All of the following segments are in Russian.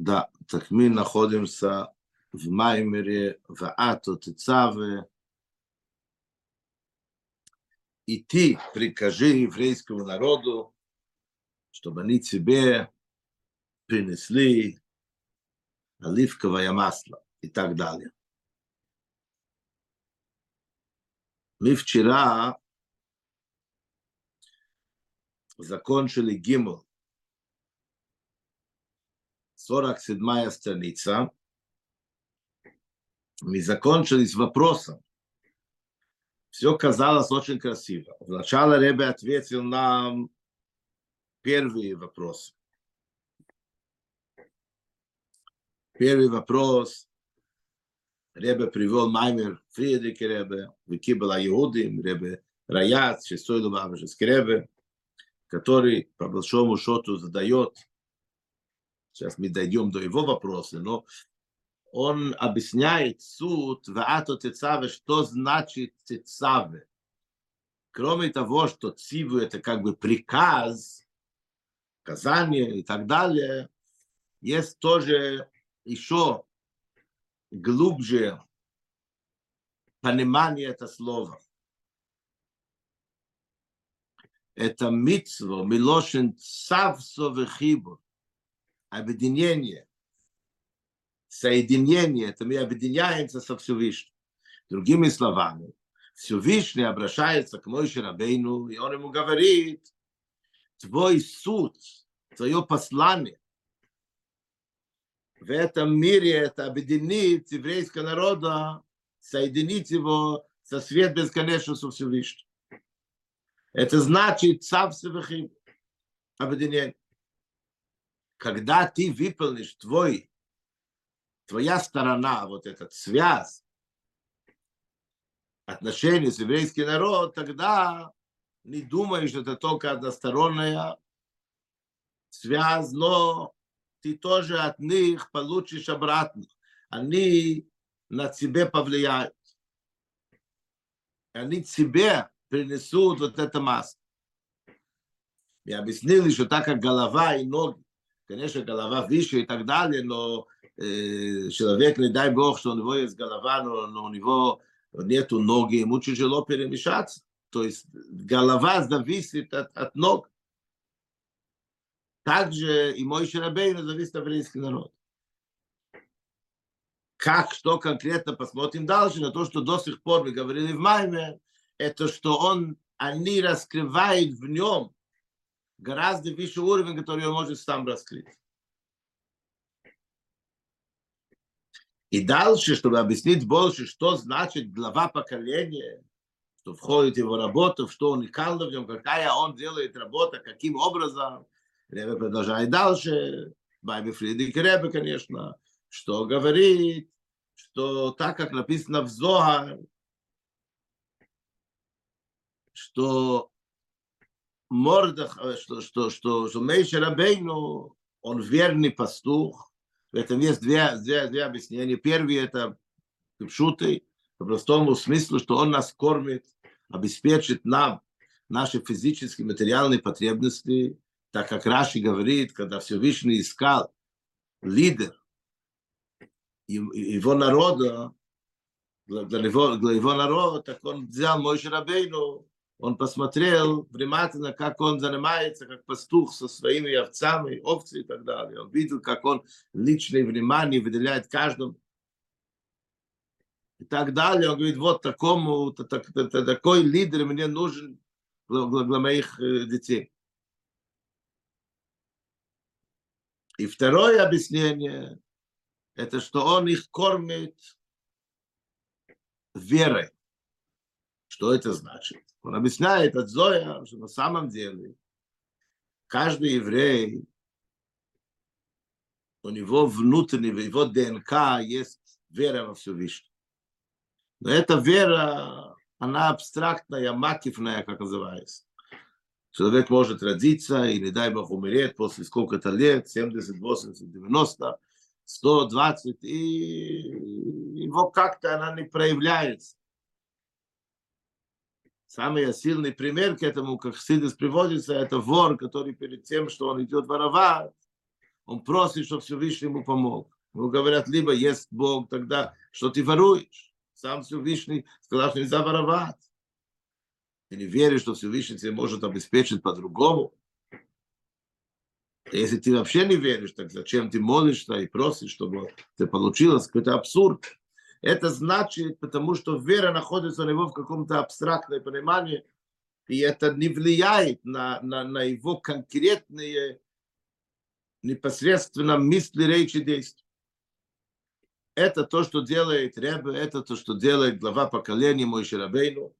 Да, так мы находимся в Маймере, в Ато Тецаве. И ты прикажи еврейскому народу, чтобы они тебе принесли оливковое масло и так далее. Мы вчера закончили Гимл, 47 страница. Мы закончили с вопросом. Все казалось очень красиво. Вначале Ребе ответил нам первый вопрос. Первый вопрос. Ребе привел Маймер Фридрик Ребе, Викибала Иудим, Ребе Раяц, шестой Лубавышевский Ребе, который по большому счету задает, сейчас мы дойдем до его вопроса, но он объясняет суд ваато тецаве, что значит тецаве. Кроме того, что циву это как бы приказ, казание и так далее, есть тоже еще глубже понимание этого слова. Это митцво, милошин цавсо вехибур, объединение, соединение, это мы объединяемся со Всевышним. Другими словами, Всевышний обращается к Мойше Рабейну, и он ему говорит, твой суд, твое послание в этом мире это объединить еврейского народа, соединить его со свет бесконечно со Всевышним. Это значит Всевышний объединение. Когда ты выполнишь твой, твоя сторона, вот этот связь, отношения с еврейским народом, тогда не думаешь, что это только односторонняя связь, но ты тоже от них получишь обратно. Они на тебе повлияют. Они тебе принесут вот это масло. И объяснили, что так как голова и ноги, конечно, голова выше и так далее, но э, человек, не дай Бог, что у него есть голова, но, но у него нету ноги, ему тяжело перемешаться. То есть голова зависит от, от ног. Также и мой Шарабейн зависит от еврейский народ. Как, что конкретно, посмотрим дальше, на то, что до сих пор мы говорили в Майме, это что он, они раскрывают в нем гораздо выше уровень, который он может сам раскрыть. И дальше, чтобы объяснить больше, что значит глава поколения, что входит его работу, что уникально в нем, какая он делает работа, каким образом, Ребе продолжает дальше, Байби Фридрик Ребе, конечно, что говорит, что так, как написано в Зоар, что Мордах, что, что, что, что Мейша Рабейну, он верный пастух. В этом есть две, две, две объяснения. Первый это шуты, по простому смыслу, что он нас кормит, обеспечит нам наши физические, материальные потребности, так как Раши говорит, когда Всевышний искал лидер его народа, для его, для его народа, так он взял мой Рабейну, он посмотрел внимательно, как он занимается, как пастух со своими овцами, овцы и так далее. Он видел, как он личное внимание выделяет каждому. И так далее. Он говорит, вот такому, такой лидер мне нужен для, для моих э, детей. И второе объяснение, это что он их кормит верой. Что это значит? Он объясняет от Зоя, что на самом деле каждый еврей, у него внутренний, в его ДНК есть вера во Всевышнего. Но эта вера, она абстрактная, макифная, как называется. Человек может родиться и, не дай бог, умереть после сколько-то лет, 70, 80, 90, 120, и его как-то она не проявляется. Самый сильный пример к этому, как Сидис приводится, это вор, который перед тем, что он идет воровать, он просит, чтобы Всевышний ему помог. Ему говорят, либо есть Бог, тогда что ты воруешь? Сам Всевышний сказал, что нельзя воровать. Ты не веришь, что Всевышний тебе может обеспечить по-другому. Если ты вообще не веришь, так зачем ты молишься и просишь, чтобы это получилось? Какой-то абсурд. Это значит, потому что вера находится у него в каком-то абстрактном понимании, и это не влияет на, на, на его конкретные непосредственно мысли, речи, действия. Это то, что делает Ребе, это то, что делает глава поколения мой Шарабейну.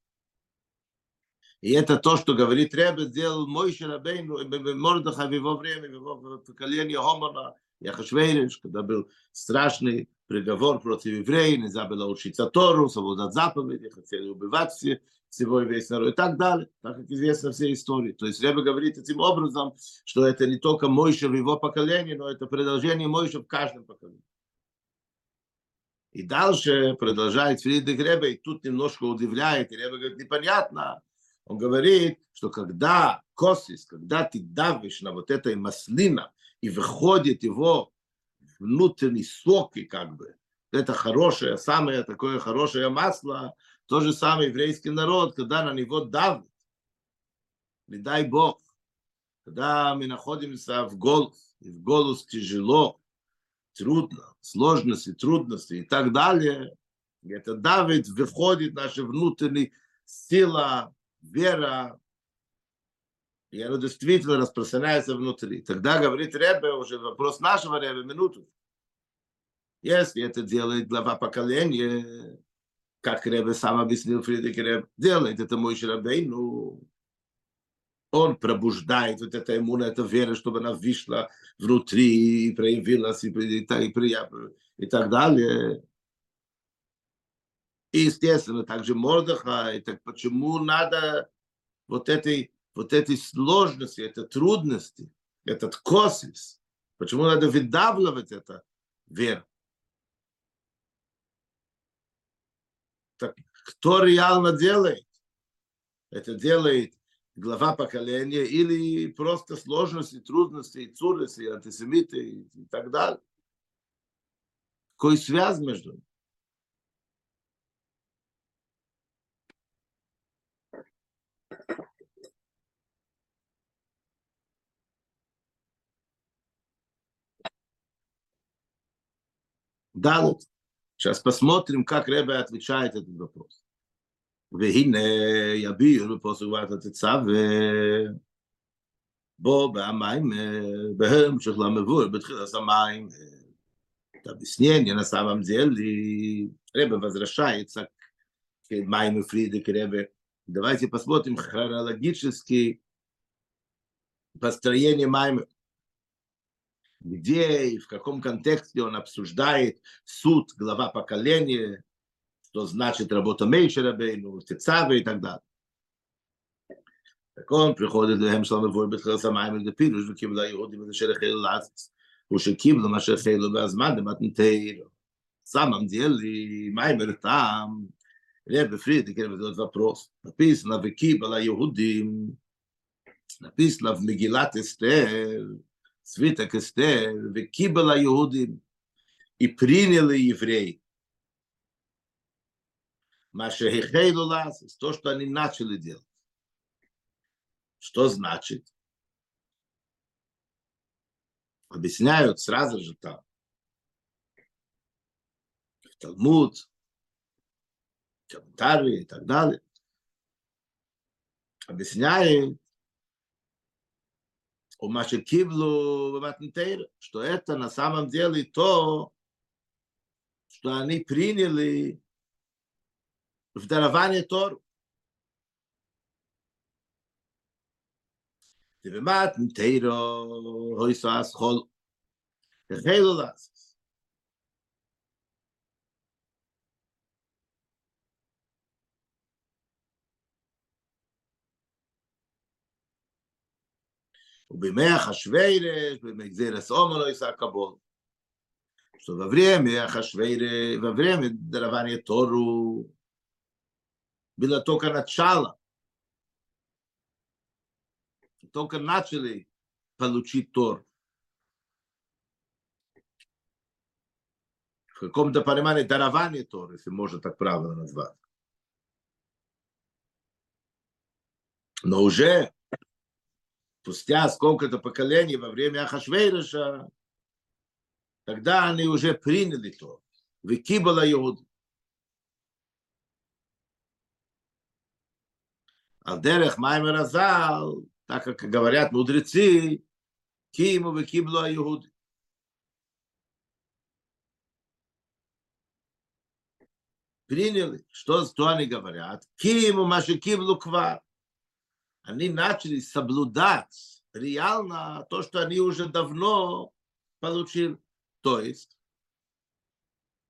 И это то, что говорит Ребе, сделал мой Шарабейну, Мордаха в его время, в его поколении Хомана, Яхашвейриш, когда был страшный приговор против евреев, нельзя было учиться Тору, соблюдать заповеди, хотели убивать все, всего и весь народ и так далее, так как известно все истории. То есть Ребе говорит этим образом, что это не только Мойша в его поколении, но это продолжение Мойша в каждом поколении. И дальше продолжает Фридрих Ребе, и тут немножко удивляет, и Ребе говорит, непонятно. Он говорит, что когда косис, когда ты давишь на вот этой маслина, и выходит его внутренний соки, как бы, это хорошее, самое такое хорошее масло, то же самое еврейский народ, когда на него давит, не дай Бог, когда мы находимся в голос, и в голос тяжело, трудно, сложности, трудности и так далее. Это давит, выходит наша внутренняя сила, вера, и она действительно распространяется внутри. Тогда говорит Ребе, уже вопрос нашего Ребе, минуту. Если это делает глава поколения, как Ребе сам объяснил Фридрих Ребе, делает это мой Шарабей, ну, он пробуждает вот это иммуна, эта вера, чтобы она вышла внутри и проявилась, и, и, и, и так далее. И, естественно, также Мордыха, так почему надо вот этой, вот этой сложности, этой трудности, этот косис, почему надо выдавливать это веру? Так кто реально делает? Это делает глава поколения, или просто сложности, трудности, цурности, антисемиты и так далее. Какой связь между ними? Далит. Сейчас посмотрим, как Ребе отвечает этот вопрос. והנה יביר בפוסק ותצווה בו והמים בהמשך למבוא בתחילת המים. Это объяснение на самом деле Ребе возвращается к Майму Фриде, к Ребе. Давайте посмотрим хронологически построение Маймы. Где и в каком контексте он обсуждает суд, глава поколения, что значит работа Мейша Рабейну, Тецавы и так далее. Так он приходит להם של המבוא בתחילת המים לדפירוש וקיבלה יהודים את אשר החלו לעשות ושקיבלו מה שהחלו בהזמן במתנתר. самом деле Маймер там Ребе Фридик этот вопрос. Написано в Кибала Иудим, написано в Мегилат Эстер, свиток Эстер, в Кибала Иудим, и приняли евреи. Машехейду ласис, то, что они начали делать. Что значит? Объясняют сразу же там. В Талмуд, комментарии и так далее. Объясняет, או מה שקיבלו במתנטר, שתו אתה נעשה ממזיה לי תו, שתו אני פריני לי, ובדרבן יתור. ובמתנטר, הוי סועס חול, החלו ובימי אחשוורש, בימי גזירס עומר לא יישא קבול. что во время Ахашвейре, во время дарования Тору было только начало. Только начали получить Тор. в каком-то понимании дарование Торы, если можно так правильно назвать. Но уже спустя сколько-то поколений во время Ахашвейраша, тогда они уже приняли то. Викибала Иуд. Алдерех Маймер Азал, так как говорят мудрецы, Киму Викиблу Иуд. Приняли, что, что они говорят? Киму Машикиблу Квар они начали соблюдать реально то, что они уже давно получили. То есть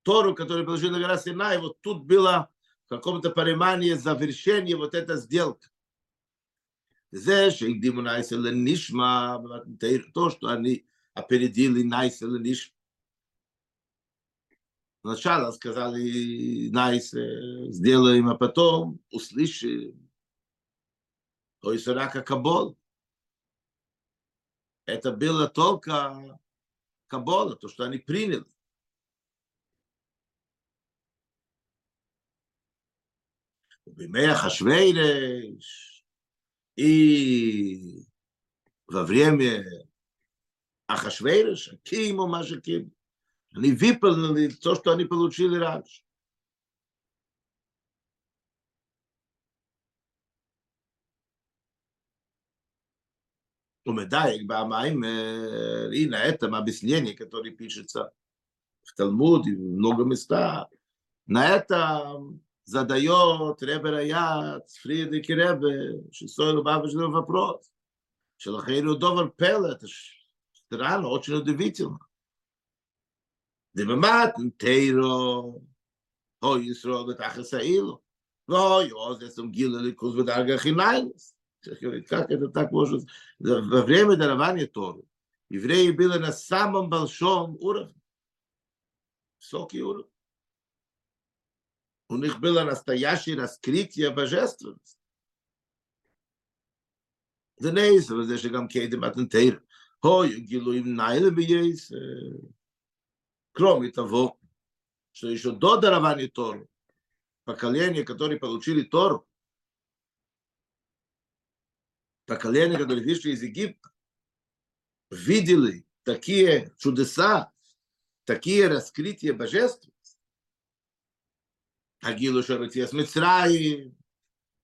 Тору, которую получил на гора Синай, вот тут было в каком-то понимании завершение вот эта сделка. То, что они опередили Найсел Нишма. Сначала сказали Найсе, сделаем, а потом услышим то есть рака Кабол. Это было только Кабола, то, что они приняли. Бимея Хашвейреш и во время Ахашвейреша, Киму Машаким, они выполнили то, что они получили раньше. то медайк ба майм инэ эта ма бислиэни като рипичэца в талмуд и многа места на эта задаёт рэбер яц фриде кэре шэ соэло бабашло вапрот шэ лахину довар пэлет эш трэал очень удивительно дема ма тейро ой строгат ахэсаил ой озэ сум гилале куз Как это так может? Во время дарования Торы евреи были на самом большом уровне. Высокий уровень. У них было настоящее раскрытие божественности. זה נס, אבל זה שגם קדם מתנתר, הוי, גילויים ניילה בייס, кроме того, что еще до дарования Торы, поколения, которые получили Тору, поколения, которые вышли из Египта, видели такие чудеса, такие раскрытия божеств. Агилу Шарутия с Мицраи,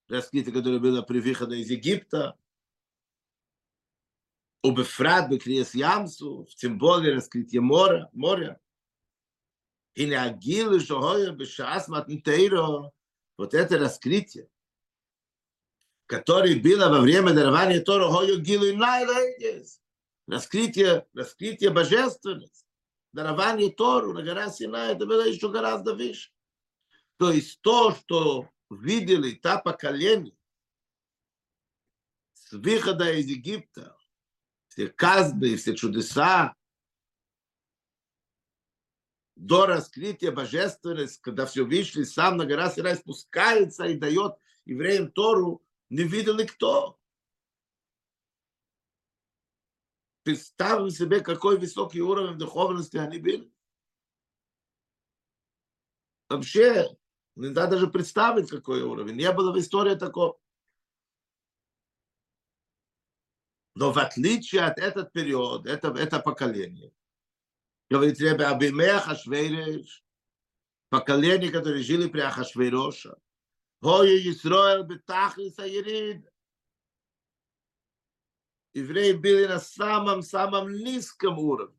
раскрытие, которое было при выходе из Египта, Убефрат, Бекриес Ямсу, тем более раскрытие моря, моря. И не Агилу Шарутия, Бешас Матнтейро, вот это раскрытие который было во время дарования Тора, Хою Гилу раскрытие, раскрытие божественности, дарование Тору на гора Синай, это было еще гораздо выше. То есть то, что видели та поколение с выхода из Египта, все казбы, все чудеса, до раскрытия божественности, когда все вышли, сам на гора Синай спускается и дает евреям Тору, не видел никто. Представим себе, какой высокий уровень духовности они были. Вообще, нельзя даже представить, какой уровень. Не было в истории такого. Но в отличие от этот период, это, это поколение, говорит Ребе Абимея Хашвейреш, поколение, которые жили при Ахашвейроша, Хой Исраэль бетахлис Айрид. Евреи были на самом-самом низком уровне.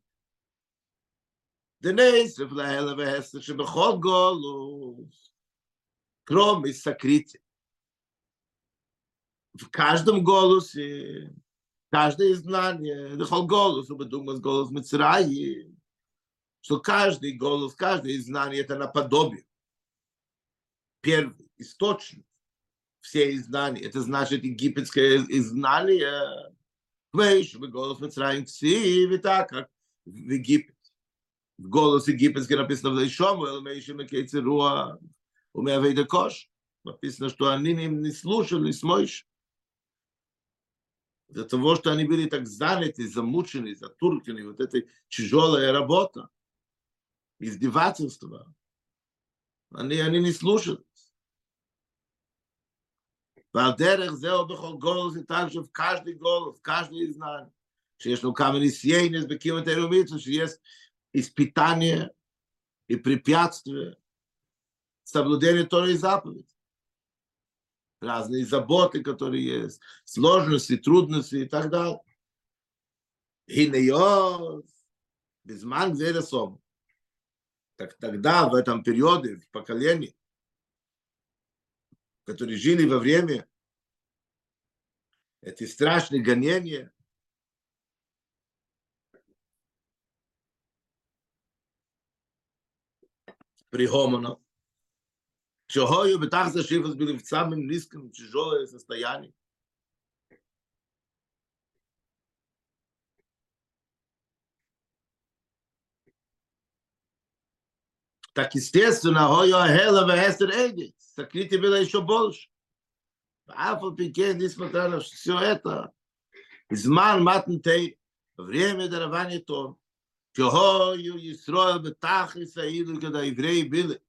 Денис, Рефлаэла Вехеса, Шебехот Голус, кроме сокрытия. В каждом голосе, каждое знание, Дехол голос, вы думаете, голос Мицраи, что каждый голос, каждое знание это наподобие. Первый источник всей знания. Это значит египетское знание. Вейш, в голос Мицраим Ксиви, так как в Египет. В голос египетский написано в Лейшому, Элмейши Мекейци Руа, Умеавейда Кош. Написано, что они не слушали Смойш. Из-за того, что они были так заняты, замучены, затурканы, вот этой тяжелая работа. издевательства. Они, они не слушают. והדרך זהו בכל גולוס, и также в каждый голос, в каждый знание. שיש לנו כמה ניסיינס בקיום את האלומיצו, שיש испытания и препятствия соблюдения Торы и заповедей. Разные заботы, которые есть, сложности, трудности и так далее. И не без ман Так тогда, в этом периоде, в поколении, которые жили во время эти страшные гонения, при Гомонов, Чого бетах за шифас были в самом низком, тяжелое состоянии. Так естественно, Хойо Хела Вехестер Эйди, сокрытие было еще больше. Афал Пике, несмотря на все это, Изман Матнтей, время дарования Тор, Чохою Исроил Бетах и Саиду, когда евреи были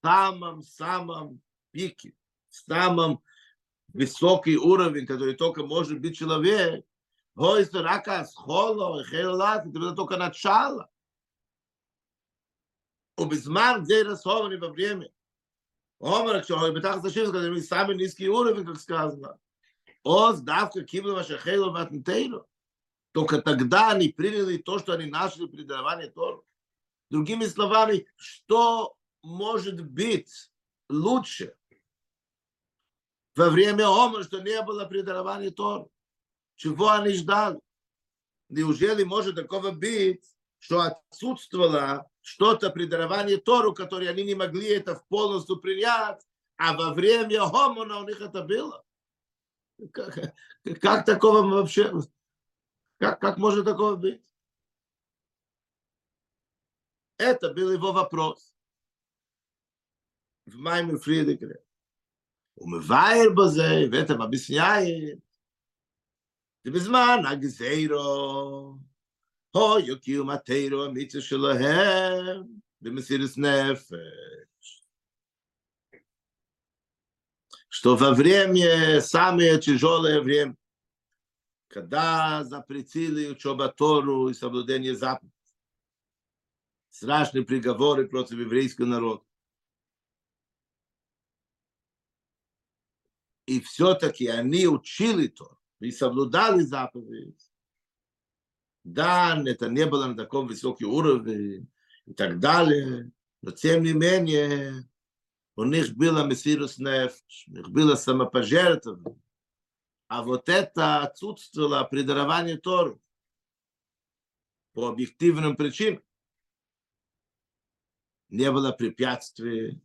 в самом-самом пике, в самом высокий уровень, который только может быть человек, Хойстер Акас Холо, Хейлат, это было только начало. ובזמן זה רסובני Омар, что он бетах за шифт, когда мы сами низкий уровень, как сказано. Оз давка кибла ваша хейло ватнтейну. Только тогда они приняли то, что они нашли при даровании Тору. Другими словами, что может быть лучше во время Омара, что не было при даровании Тору? Чего они ждали? Неужели может такого быть, что отсутствовала что-то при даровании Тору, которое они не могли это полностью принять, а во время Хомона у них это было. Как, как такого вообще? Как, как может такого быть? Это был его вопрос. В Майме Фридекре. Умывайр Бозей в этом объясняет. Ты без мана, Гзейро. Hoyo kiu mateiro mitzvah shelahem b'mesiris nefesh. Что во время, самое тяжелое время, когда запретили учеба Тору и соблюдение заповедей, страшные приговоры против еврейского народа. И все-таки они учили Тору и соблюдали заповеди, Да, это не было на таком высоком уровне и так далее. Но тем не менее, у них было мессирус нефш, у них было самопожертвование. А вот это отсутствовало при даровании Тору по объективным причинам. Не было препятствий,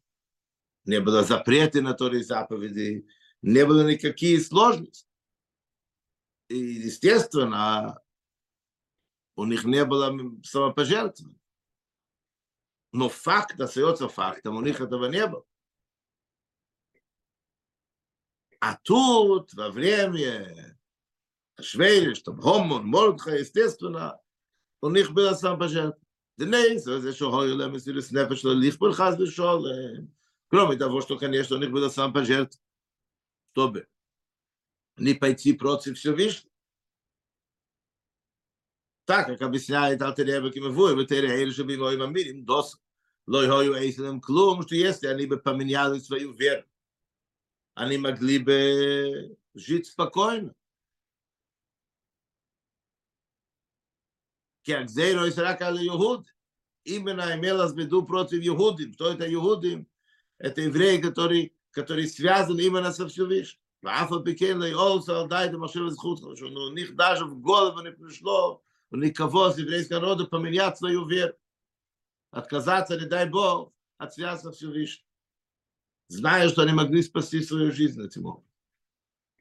не было запрета на Торе заповеди, не было никаких сложностей. И, естественно, und ich nehme da so ein paar Scherzen. No fuck, das ist auch so fuck, da muss ich das aber nehme. A tut, wa vremje, a schwerisch, tom homo, und mordcha, ist das du na, und ich bin das so ein paar Scherzen. Denn nein, so ist es schon heuer, lehm, es ist das Nefesh, lehm, ich bin Так, как объясняет Алтереба Кимавуй, в Тере Эйр Шабимой Мамирим, дос лой хою эйслем клум, что если они бы поменяли свою веру, они могли бы жить спокойно. Как Зейро Исрака Юхуд, именно имелось в виду против Юхудим. Кто это Юхудим? Это евреи, которые, которые связаны именно со Всевышним. ואף על פי כן לאולסו על די דמשהו לזכות, שהוא них даже в с еврейского народа поменять свою веру. Отказаться, не дай Бог, от связи со Всевышним. Зная, что они могли спасти свою жизнь этим образом.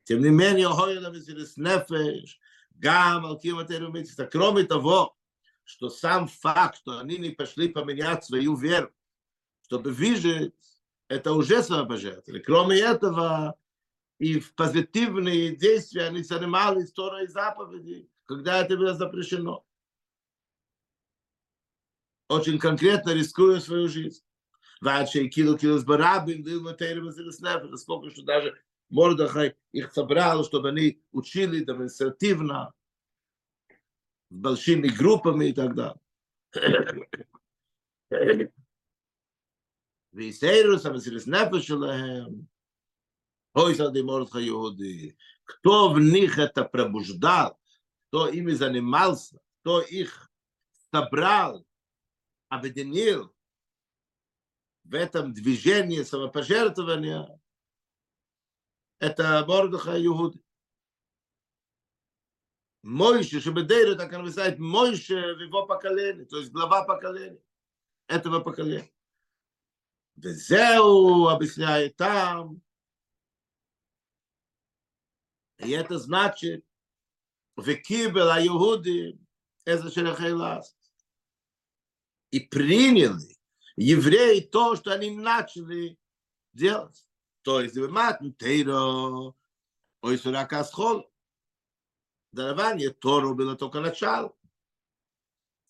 Тем не менее, Хойла Мессирис Нефеш, Гам, Алким Атерумитиста, кроме того, что сам факт, что они не пошли поменять свою веру, чтобы выжить, это уже самопожертвование. Кроме этого, и в позитивные действия они занимались Торой и заповеди, когда это было запрещено. очень конкретно рискуя свою жизнь. Ваче и кило кило с барабим, дил матери нефеш, сколько что даже Мордахай их собрал, чтобы они учили демонстративно, с большими группами и так далее. ויסיירוס המסירס נפש שלהם, אוי סעדי מורדכי יהודי, кто в них это пробуждал, кто ими занимался, кто их собрал, объединил в этом движении самопожертвования, это Мордыха Иуды. Мойше, Шебедейру, так он называет, Мойше в его поколении, то есть глава поколения, этого поколения. Везеу объясняет там. И это значит, в Кибел Иуды, это Шерахайлас. И приняли евреи то, что они начали делать. То есть, матн тейро, ой, сурака схол. Дарование Тору было только начало.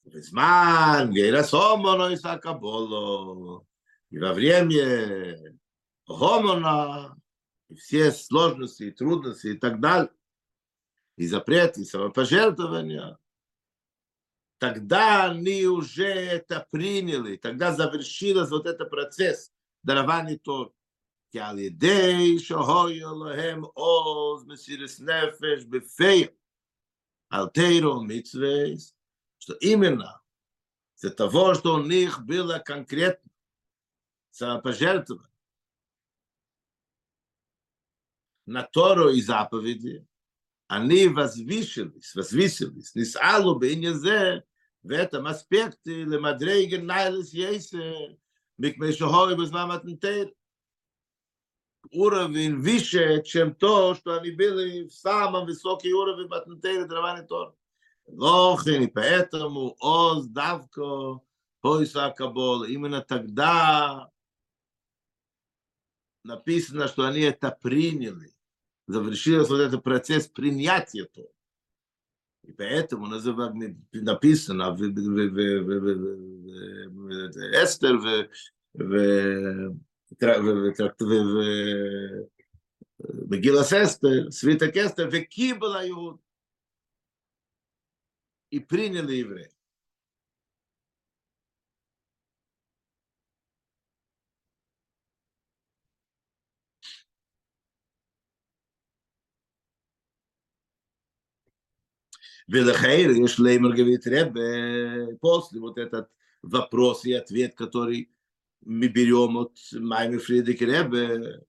Безман, гейра сомоно и сакаболо. И во время гомона, и все сложности, и трудности и так далее, и запреты, и самопожертвования, тогда они уже это приняли, тогда завершился вот этот процесс дарования Торы. כי על ידי שהויו להם עוז מסירס נפש בפייל, על תירו מצווס, что именно из-за того, что у них было конкретно самопожертвование на Тору и заповеди, они возвысились, возвысились, нисалу бейнезе в этом аспекте лемадрейген найлес ейсе, микмешохори безмамат нтейр. уровень выше, чем то, что они были в самом высокий уровень Батнутейра Дравани Тор. Лохин, и поэтому Оз, Давко, Пойса Кабол, именно тогда написано, что они это приняли. завершился вот этот процесс принятия Торы. И поэтому написано в, в, в, в Эстер, в, в, в, в в в свиток Эстер, в Кибала Иуд. И приняли евреев. Велахейр, если Леймер говорит, Ребе, после вот этот вопрос и ответ, который мы берем от Майми Фридрих Ребе.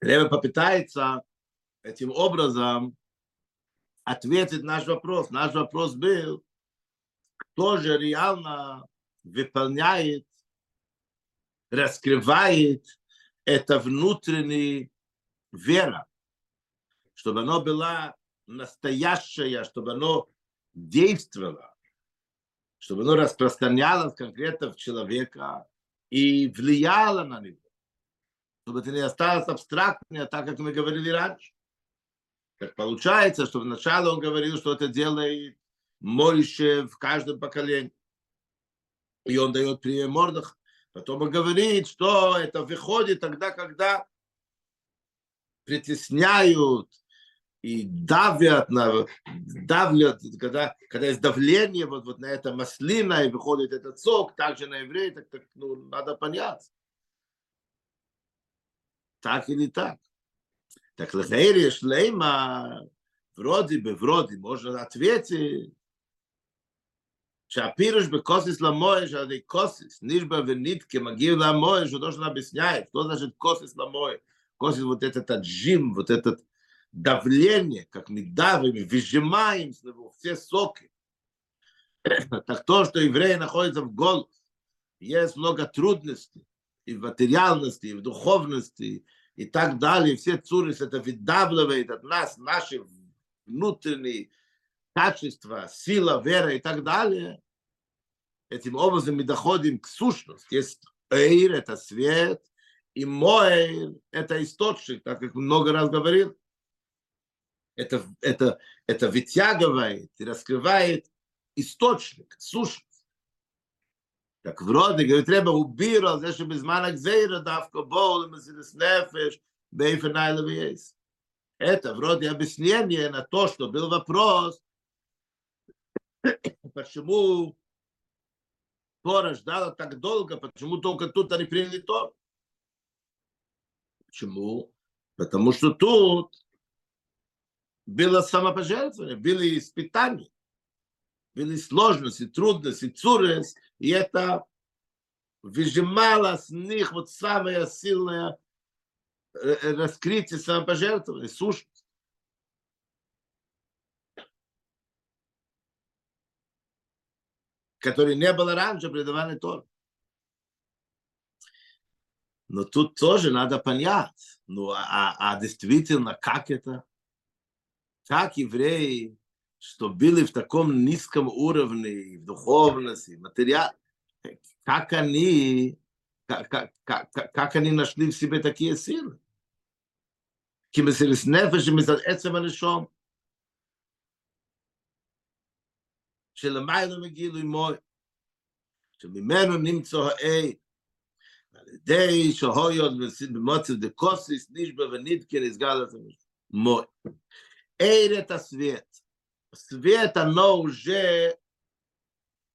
Ребе попытается этим образом ответить наш вопрос. Наш вопрос был, кто же реально выполняет, раскрывает это внутренняя вера, чтобы оно было настоящее, чтобы оно действовало чтобы оно распространялось конкретно в человека и влияло на него. Чтобы это не осталось абстрактно, так как мы говорили раньше. Так получается, что вначале он говорил, что это делает Моише в каждом поколении. И он дает пример мордах. Потом он говорит, что это выходит тогда, когда притесняют и давят, на, давлят, когда, когда есть давление вот, вот на это маслина и выходит этот сок, также на евреи, так, так ну, надо понять. Так или так. Так лехейри шлейма, вроде бы, вроде, можно ответить, שהפירוש בקוסיס למוה, שעל קוסיס, נשבע ונתקה, מגיע למוה, שהוא должен объяснять, что значит косис למוה. Косис вот этот отжим, вот этот давление, как мы давим, выжимаем с него все соки. Так то, что евреи находятся в голос, есть много трудностей и в материальности, и в духовности, и так далее. Все цурис это выдавливает от нас наши внутренние качества, сила, вера и так далее. Этим образом мы доходим к сущности. Есть эйр, это свет, и мой это источник, так как много раз говорил это, это, это вытягивает и раскрывает источник, сущность. Так вроде, говорит, треба убирал, за что без манак зейра давка бол, мазилис нефеш, бейфенайлов есть. Это вроде объяснение на то, что был вопрос, почему Тора ждала так долго, почему только тут они приняли то? Почему? Потому что тут было самопожертвование, были испытания, были сложности, трудности, цурес, и это выжимало с них вот самое сильное раскрытие самопожертвования, сущность. который не было раньше предавания Тор. Но тут тоже надо понять, ну а, а действительно, как это? Как евреи, что были в таком низком уровне, в духовности, в материале, как они, как, как, как, как они нашли в себе такие силы? כי מסירת נפש מצד עצם הנשום, שלמיילא מגילוי מוי, שממנו נמצא העד, על ידי שהויות במוצב דקוסיס נשבע ונדקה נסגל את מוי. Эйр – это свет. Свет, оно уже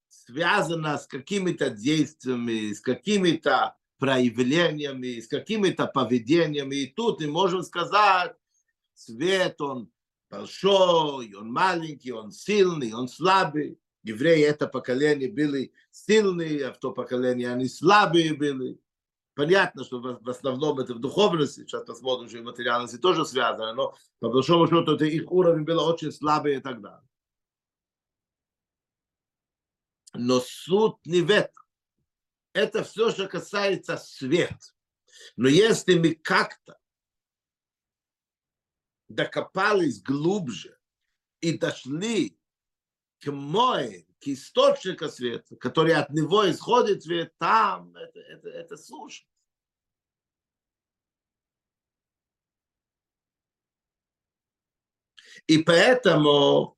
связано с какими-то действиями, с какими-то проявлениями, с какими-то поведениями. И тут мы можем сказать, свет, он большой, он маленький, он сильный, он слабый. Евреи это поколение были сильные, а в то поколение они слабые были. Понятно, что в основном это в духовности, сейчас посмотрим, что и материальности тоже связано, но по большому счету это их уровень был очень слабый и так далее. Но суд не в этом. Это все, что касается света. Но если мы как-то докопались глубже и дошли к мое, к источнику света, который от него исходит свет, там это, это, это сущность. И поэтому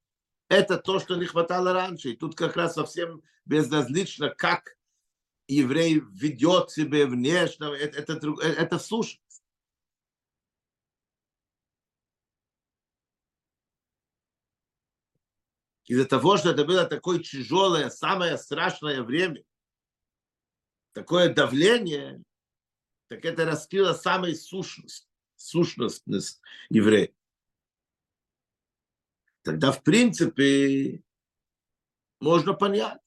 это то, что не хватало раньше. И тут как раз совсем безразлично, как еврей ведет себя внешне, это, это, это сущность. Из-за того, что это было такое тяжелое, самое страшное время, такое давление, так это раскрыло самую сущность, сущностность еврея. Тогда, в принципе, можно понять.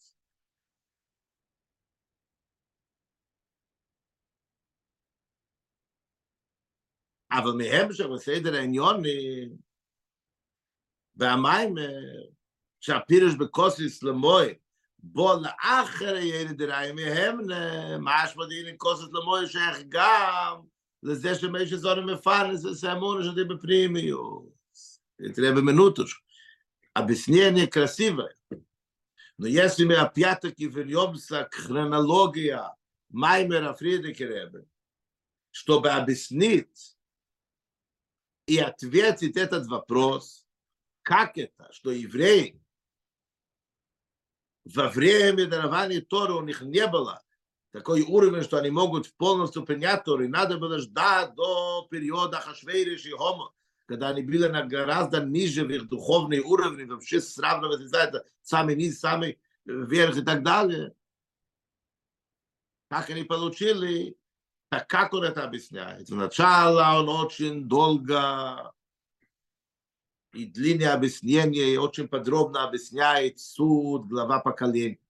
אבל מהם שבסדר העניון והמיימר שהפירוש בקוסיס למוי בו לאחר הירד דראי מהם משמע דין קוסיס למוי שייך גם לזה שמי שזורים מפרנס וסיימון שדי בפרימיוס. תראה במנוטוש. объяснение красивое. Но если мы опять-таки вернемся к хронологии Маймера Фридриха Ребе, чтобы объяснить и ответить этот вопрос, как это, что евреи во время дарования Торы у них не было такой уровень, что они могут полностью принять Тору, и надо было ждать до периода Хашвейриш и Хома, когда они были на гораздо ниже в их духовный уровень, вообще сравнивать, знаете, самый низ, самый верх и так далее. Как они получили, так как он это объясняет? Сначала он очень долго и длинное объяснение, и очень подробно объясняет суд, глава поколений.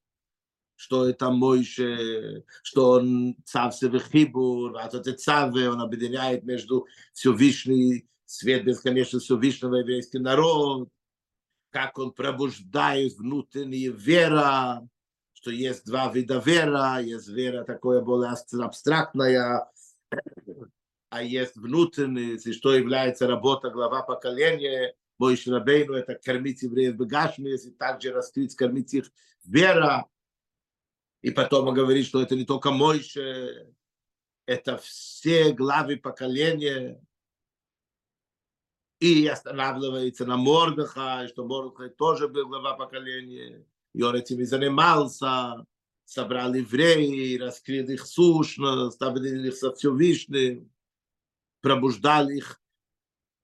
Что это Мойше, что он цав Севехибур, а это цаве, он объединяет между Всевышний, свет бесконечно Всевышнего еврейский народ, как он пробуждает внутреннюю вера, что есть два вида вера, есть вера такое более абстрактная, а есть внутренняя, что является работа глава поколения, мой Шрабейну, это кормить евреев бегашми, и также раскрыть, кормить их вера. И потом он говорит, что это не только Мойше, это все главы поколения. И останавливается на Мордыха, что Мордыха тоже был глава поколения. и он этим и занимался, собрал евреи, раскрыл их сущность, объединил их со Всевышним, пробуждал их,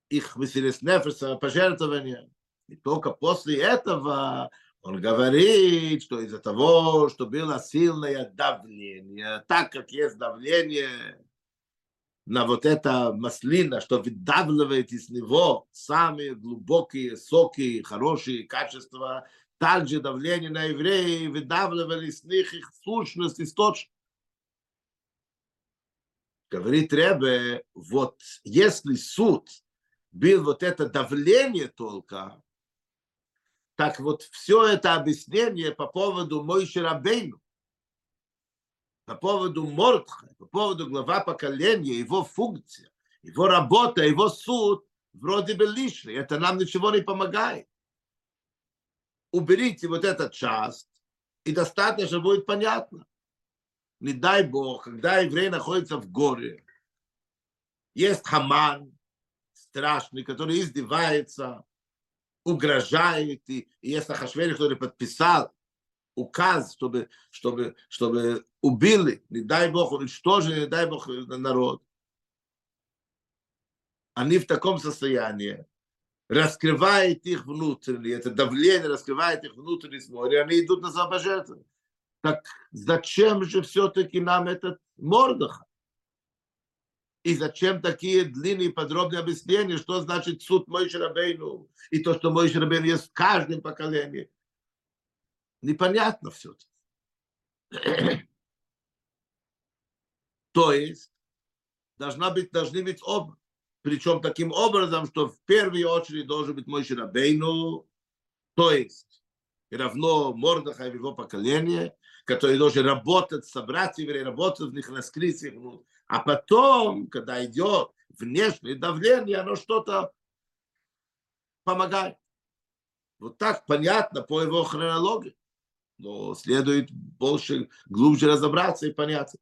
их Мессирис Нефеса, пожертвования. И только после этого он говорит, что из-за того, что было сильное давление, так как есть давление на вот это маслина, что выдавливает из него самые глубокие соки, хорошие качества, также давление на евреев выдавливали с них их сущность, источник. Говорит Ребе, вот если суд был вот это давление только, так вот все это объяснение по поводу Мойши Рабейну, по поводу Мордха, по поводу глава поколения, его функция, его работа, его суд, вроде бы лишний. Это нам ничего не помогает. Уберите вот этот часть, и достаточно будет понятно. Не дай Бог, когда еврей находится в горе, есть Хаман, страшный, который издевается, угрожает, и, и есть Ахашвери, который подписал указ, чтобы, чтобы, чтобы убили, не дай Бог, уничтожили, не дай Бог, народ. Они в таком состоянии, раскрывает их внутреннее, это давление раскрывает их внутренний море, они идут на самопожертвование. Так зачем же все-таки нам этот Мордах? И зачем такие длинные подробные объяснения, что значит суд Мой Рабейну, и то, что Мой Рабейну есть в каждом поколении. Непонятно все-таки. То есть, должна быть, должны быть оба. Причем таким образом, что в первую очередь должен быть мой Ширабейну, то есть равно Мордаха и его поколение, который должен работать с братьями, работать в них, раскрыть их. А потом, когда идет внешнее давление, оно что-то помогает. Вот так понятно по его хронологии. Но следует больше, глубже разобраться и понять.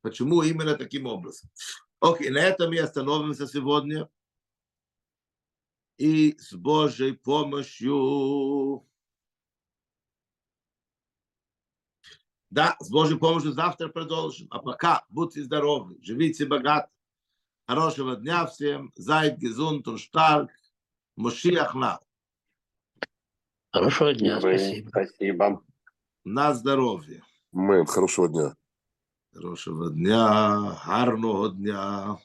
Почему именно таким образом? Окей, на этом мы остановимся сегодня. И с Божьей помощью... Да, с Божьей помощью завтра продолжим. А пока будьте здоровы, живите богато. Хорошего дня всем. Зайд, und Stark. Мошиах на. Хорошего дня, спасибо. Спасибо. На здоров'я. Мем, хорошего дня. Хорошего дня, гарного дня.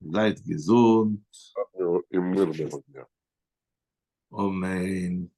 Дайте гезунт. И мирного дня. Аминь.